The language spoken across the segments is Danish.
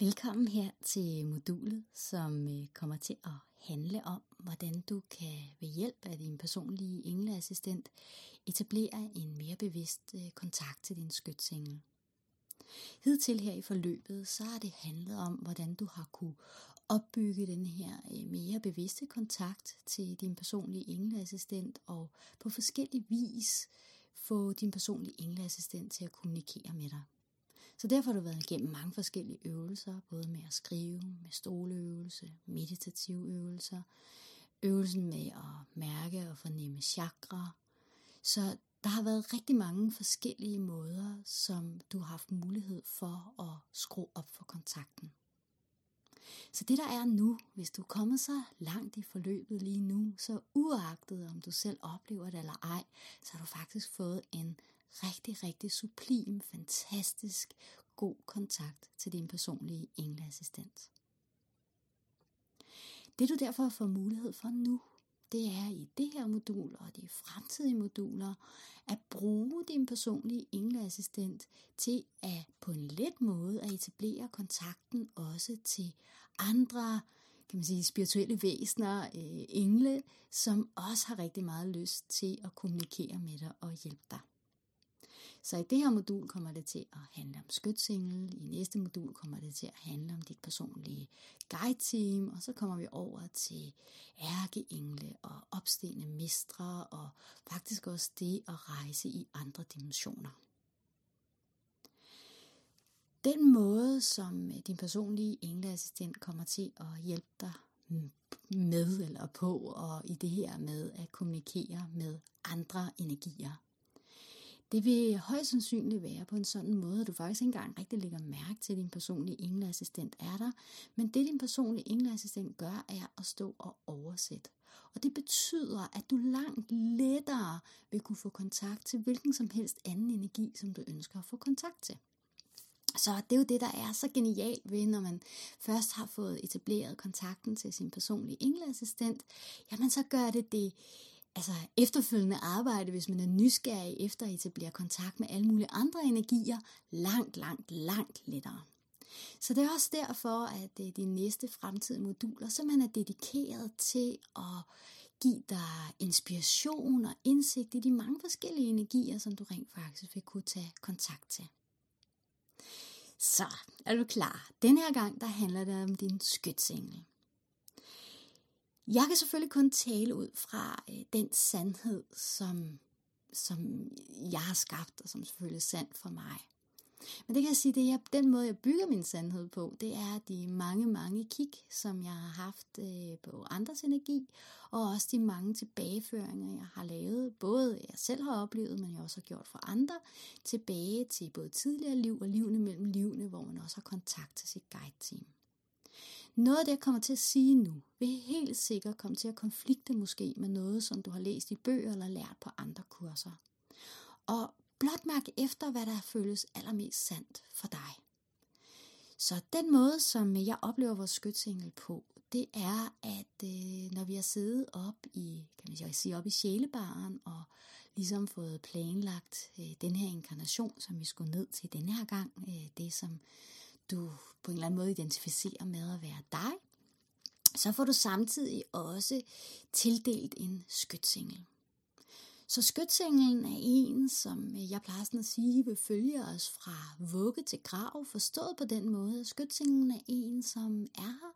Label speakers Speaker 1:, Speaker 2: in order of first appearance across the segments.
Speaker 1: Velkommen her til modulet, som øh, kommer til at handle om, hvordan du kan ved hjælp af din personlige engleassistent etablere en mere bevidst øh, kontakt til din skytsengel. Hidtil her i forløbet, så har det handlet om, hvordan du har kunne opbygge den her øh, mere bevidste kontakt til din personlige engleassistent og på forskellig vis få din personlige engleassistent til at kommunikere med dig. Så derfor har du været igennem mange forskellige øvelser, både med at skrive, med stoleøvelse, meditative øvelser, øvelsen med at mærke og fornemme chakra. Så der har været rigtig mange forskellige måder, som du har haft mulighed for at skrue op for kontakten. Så det der er nu, hvis du er kommet så langt i forløbet lige nu, så uagtet om du selv oplever det eller ej, så har du faktisk fået en rigtig, rigtig sublim, fantastisk, god kontakt til din personlige engleassistent. Det du derfor får mulighed for nu, det er i det her modul og de fremtidige moduler at bruge din personlige engleassistent til at på en let måde at etablere kontakten også til andre kan man sige, spirituelle væsener, øh, engle, som også har rigtig meget lyst til at kommunikere med dig og hjælpe dig. Så i det her modul kommer det til at handle om skytsengel, i næste modul kommer det til at handle om dit personlige guide-team, og så kommer vi over til ærkeengle og opstigende mestre, og faktisk også det at rejse i andre dimensioner. Den måde, som øh, din personlige engleassistent kommer til at hjælpe dig med eller på, og i det her med at kommunikere med andre energier, det vil højst sandsynligt være på en sådan måde, at du faktisk ikke engang rigtig lægger mærke til, at din personlige engleassistent er der. Men det din personlige engleassistent gør, er at stå og oversætte. Og det betyder, at du langt lettere vil kunne få kontakt til hvilken som helst anden energi, som du ønsker at få kontakt til. Så det er jo det, der er så genialt ved, når man først har fået etableret kontakten til sin personlige engleassistent, jamen så gør det det altså efterfølgende arbejde, hvis man er nysgerrig efter at etablere kontakt med alle mulige andre energier, langt, langt, langt lettere. Så det er også derfor, at øh, de næste fremtidige moduler simpelthen er dedikeret til at give dig inspiration og indsigt i de mange forskellige energier, som du rent faktisk vil kunne tage kontakt til. Så er du klar? Den her gang, der handler det om din skytsengel. Jeg kan selvfølgelig kun tale ud fra øh, den sandhed, som, som jeg har skabt, og som selvfølgelig er sand for mig. Men det kan jeg sige, det er den måde, jeg bygger min sandhed på, det er de mange, mange kig, som jeg har haft øh, på andres energi, og også de mange tilbageføringer, jeg har lavet, både jeg selv har oplevet, men jeg også har gjort for andre, tilbage til både tidligere liv og livene mellem livene, hvor man også har kontakt til sit guide-team. Noget af det, jeg kommer til at sige nu, vil helt sikkert komme til at konflikte måske med noget, som du har læst i bøger eller lært på andre kurser. Og blot mærk efter, hvad der føles allermest sandt for dig. Så den måde, som jeg oplever vores skytsengel på, det er, at øh, når vi har siddet op i, kan man sige, op i sjælebaren og ligesom fået planlagt øh, den her inkarnation, som vi skulle ned til denne her gang, øh, det som du på en eller anden måde identificerer med at være dig, så får du samtidig også tildelt en skytsengel. Så skytsenglen er en, som jeg plejer sådan at sige, vil følge os fra vugge til grav, forstået på den måde. Skytsenglen er en, som er her,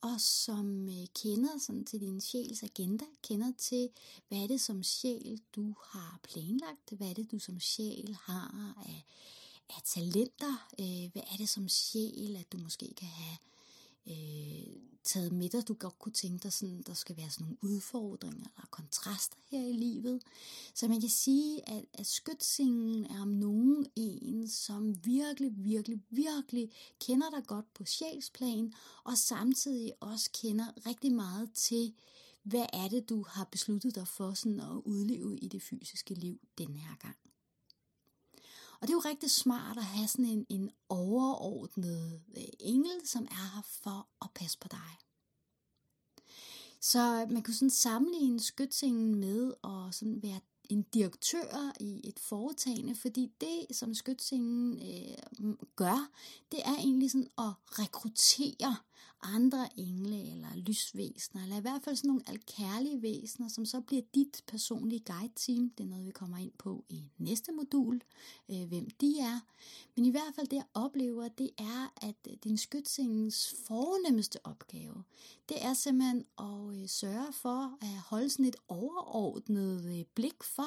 Speaker 1: og som øh, kender sådan til din sjæls agenda, kender til, hvad er det som sjæl, du har planlagt, hvad er det, du som sjæl har af af talenter? Øh, hvad er det som sjæl, at du måske kan have øh, taget med dig, du godt kunne tænke dig, sådan, der skal være sådan nogle udfordringer eller kontraster her i livet. Så man kan sige, at, at skytsingen er om nogen en, som virkelig, virkelig, virkelig kender dig godt på sjælsplan, og samtidig også kender rigtig meget til, hvad er det, du har besluttet dig for sådan at udleve i det fysiske liv den her gang. Og det er jo rigtig smart at have sådan en, en overordnet øh, engel, som er her for at passe på dig. Så man kan sådan sammenligne skytsingen med at sådan være en direktør i et foretagende, fordi det, som skytsingen øh, gør, det er egentlig sådan at rekruttere andre engle eller lysvæsener, eller i hvert fald sådan nogle alkærlige væsener, som så bliver dit personlige guide-team. Det er noget, vi kommer ind på i næste modul, øh, hvem de er. Men i hvert fald det, jeg oplever, det er, at øh, din skytsingens fornemmeste opgave, det er simpelthen at øh, sørge for at holde sådan et overordnet øh, blik for,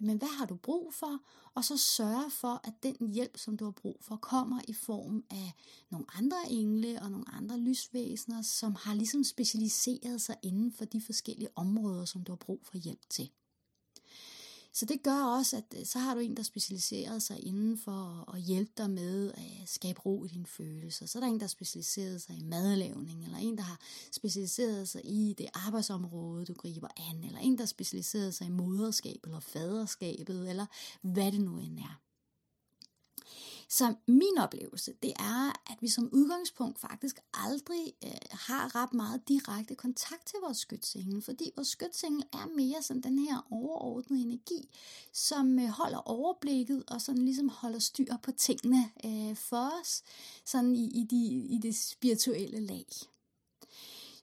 Speaker 1: jamen hvad har du brug for, og så sørge for, at den hjælp, som du har brug for, kommer i form af nogle andre engle og nogle andre lysvæsener, som har ligesom specialiseret sig inden for de forskellige områder, som du har brug for hjælp til. Så det gør også, at øh, så har du en, der specialiserer sig inden for at hjælpe dig med at skabe ro i dine følelser. Så er der en, der specialiserer sig i madlavning, eller en, der har specialiseret sig i det arbejdsområde, du griber an, eller en, der specialiserer sig i moderskab eller faderskabet, eller hvad det nu end er. Så min oplevelse, det er, at vi som udgangspunkt faktisk aldrig øh, har ret meget direkte kontakt til vores skytsengel, fordi vores skytsengel er mere sådan den her overordnede energi, som øh, holder overblikket og sådan ligesom holder styr på tingene øh, for os, sådan i, i, de, i det spirituelle lag.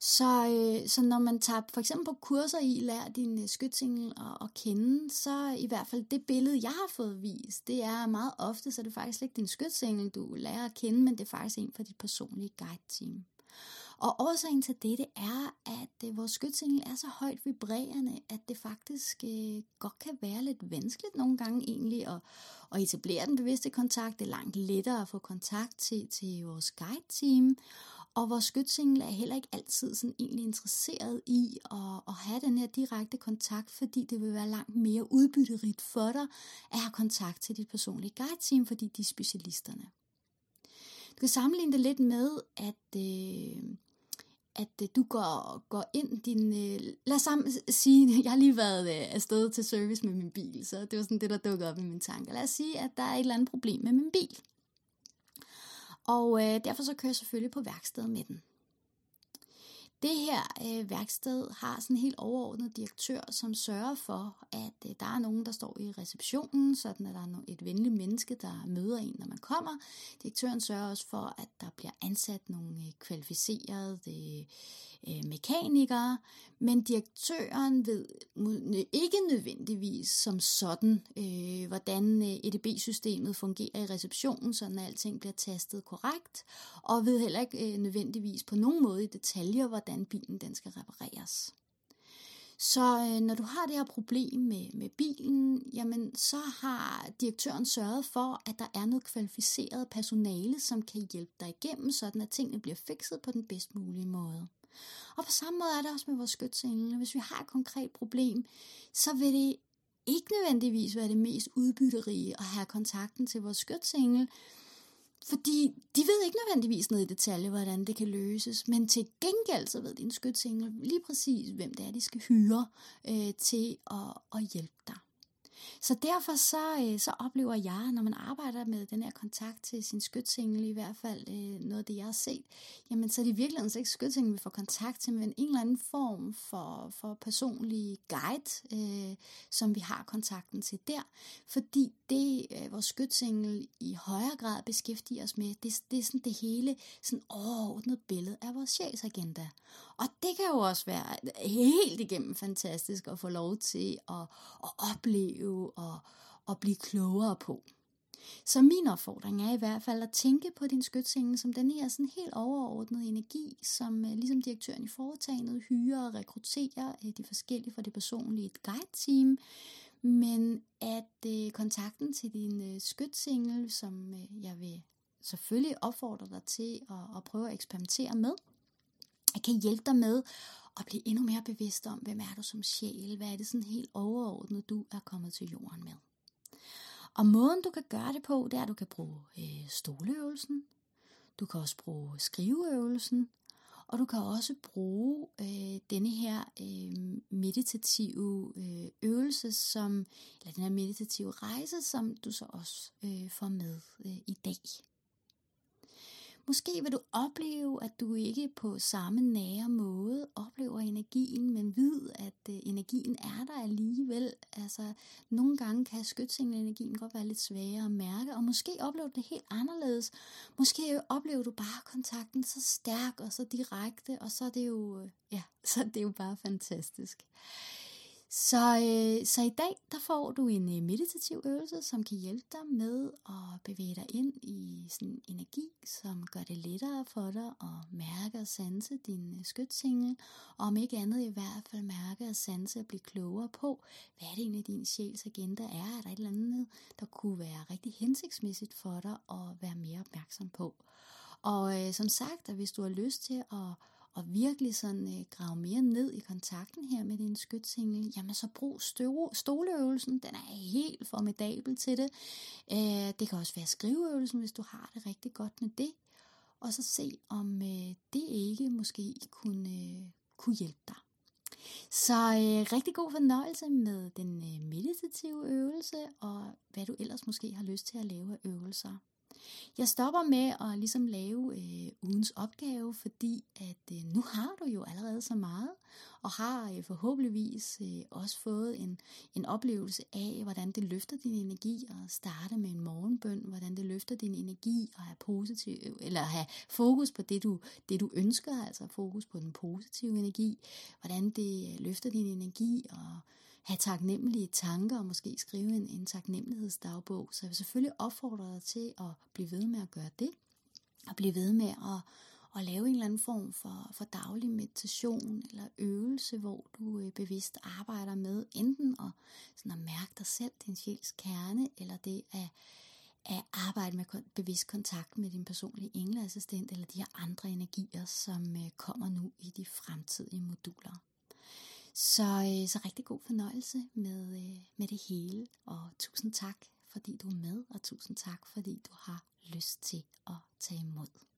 Speaker 1: Så, øh, så når man tager for eksempel på kurser i lærer din øh, skytsingel at, at kende, så i hvert fald det billede, jeg har fået vist, det er meget ofte, så er det faktisk ikke din skytsingel, du lærer at kende, men det er faktisk en fra dit personlige guide-team. Og årsagen til dette er, at øh, vores skytsingel er så højt vibrerende, at det faktisk øh, godt kan være lidt vanskeligt nogle gange egentlig at, at etablere den bevidste kontakt. Det er langt lettere at få kontakt til, til vores guide-team. Og vores skytsengel er heller ikke altid sådan egentlig interesseret i at, at have den her direkte kontakt, fordi det vil være langt mere udbytterigt for dig at have kontakt til dit personlige guide-team, fordi de er specialisterne. Du kan sammenligne det lidt med, at, øh, at øh, du går, går ind din... Øh, lad os sammen sige, jeg har lige været øh, afsted til service med min bil, så det var sådan det, der dukkede op i mine tanker. Lad os sige, at der er et eller andet problem med min bil. Og øh, derfor så kører jeg selvfølgelig på værksted med den. Det her øh, værksted har sådan en helt overordnet direktør, som sørger for, at øh, der er nogen, der står i receptionen, sådan at der er et venligt menneske, der møder en, når man kommer. Direktøren sørger også for, at der bliver ansat nogle øh, kvalificerede øh, øh, mekanikere, men direktøren ved ikke nødvendigvis som sådan, øh, hvordan øh, EDB-systemet fungerer i receptionen, sådan at alting bliver tastet korrekt, og ved heller ikke øh, nødvendigvis på nogen måde i detaljer, hvordan bilen den skal repareres. Så øh, når du har det her problem med, med bilen, jamen så har direktøren sørget for, at der er noget kvalificeret personale, som kan hjælpe dig igennem, sådan at tingene bliver fikset på den bedst mulige måde. Og på samme måde er det også med vores skytsengel. Hvis vi har et konkret problem, så vil det ikke nødvendigvis være det mest udbytterige at have kontakten til vores skytsengel, fordi de ved ikke nødvendigvis noget i detalje, hvordan det kan løses, men til gengæld så ved din skytsengel lige præcis, hvem det er, de skal hyre øh, til at, at hjælpe dig. Så derfor så, øh, så oplever jeg, når man arbejder med den her kontakt til sin skytsengel, i hvert fald øh, noget af det, jeg har set, jamen så er det så ikke skytsengel, vi får kontakt til, men en eller anden form for, for personlig guide, øh, som vi har kontakten til der. Fordi det, øh, vores skytsengel i højere grad beskæftiger os med, det, det er sådan det hele sådan overordnet billede af vores sjælsagenda. Og det kan jo også være helt igennem fantastisk at få lov til at, at opleve og at blive klogere på. Så min opfordring er i hvert fald at tænke på din skytsengel som den her sådan helt overordnede energi, som øh, ligesom direktøren i foretagendet hyrer og rekrutterer øh, de forskellige for det personlige et guide-team, men at øh, kontakten til din øh, skytsengel, som øh, jeg vil selvfølgelig opfordre dig til at, at prøve at eksperimentere med, jeg kan hjælpe dig med at blive endnu mere bevidst om, hvem er du som sjæl, hvad er det sådan helt overordnet, du er kommet til jorden med. Og måden du kan gøre det på, det er, at du kan bruge øh, stoleøvelsen, du kan også bruge skriveøvelsen, og du kan også bruge øh, denne her øh, meditative øh, øvelse, som, eller den her meditative rejse, som du så også øh, får med øh, i dag. Måske vil du opleve, at du ikke på samme nære måde oplever energien, men ved, at øh, energien er der alligevel. Altså, nogle gange kan skytsenglenergien godt være lidt sværere at mærke, og måske oplever du det helt anderledes. Måske oplever du bare kontakten så stærk og så direkte, og så er det jo, øh, ja, så er det jo bare fantastisk. Så, øh, så i dag der får du en øh, meditativ øvelse, som kan hjælpe dig med at bevæge dig ind i sådan en energi, som gør det lettere for dig at mærke og sanse din øh, skytsingel, og om ikke andet i hvert fald mærke og sanse og blive klogere på, hvad er det egentlig din sjæls agenda er, er der et eller andet, der kunne være rigtig hensigtsmæssigt for dig at være mere opmærksom på. Og øh, som sagt, at hvis du har lyst til at og virkelig sådan øh, grave mere ned i kontakten her med din skytsengel, jamen så brug støv, stoleøvelsen, den er helt formidabel til det. Øh, det kan også være skriveøvelsen, hvis du har det rigtig godt med det. Og så se, om øh, det ikke måske kunne, øh, kunne hjælpe dig. Så øh, rigtig god fornøjelse med den øh, meditative øvelse, og hvad du ellers måske har lyst til at lave af øvelser. Jeg stopper med at ligesom lave øh, ugens opgave, fordi at øh, nu har du jo allerede så meget, og har øh, forhåbentligvis øh, også fået en, en oplevelse af, hvordan det løfter din energi at starte med en morgenbøn, hvordan det løfter din energi at have positiv, eller have fokus på det du, det du ønsker, altså fokus på den positive energi, hvordan det løfter din energi og have taknemmelige tanker og måske skrive en, en taknemmelighedsdagbog. Så jeg vil selvfølgelig opfordre dig til at blive ved med at gøre det, og blive ved med at, at lave en eller anden form for, for daglig meditation eller øvelse, hvor du øh, bevidst arbejder med enten at, sådan at mærke dig selv, din sjæls kerne, eller det at, at arbejde med bevidst kontakt med din personlige engleassistent, eller de her andre energier, som øh, kommer nu i de fremtidige moduler. Så, øh, så rigtig god fornøjelse med, øh, med det hele, og tusind tak, fordi du er med, og tusind tak, fordi du har lyst til at tage imod.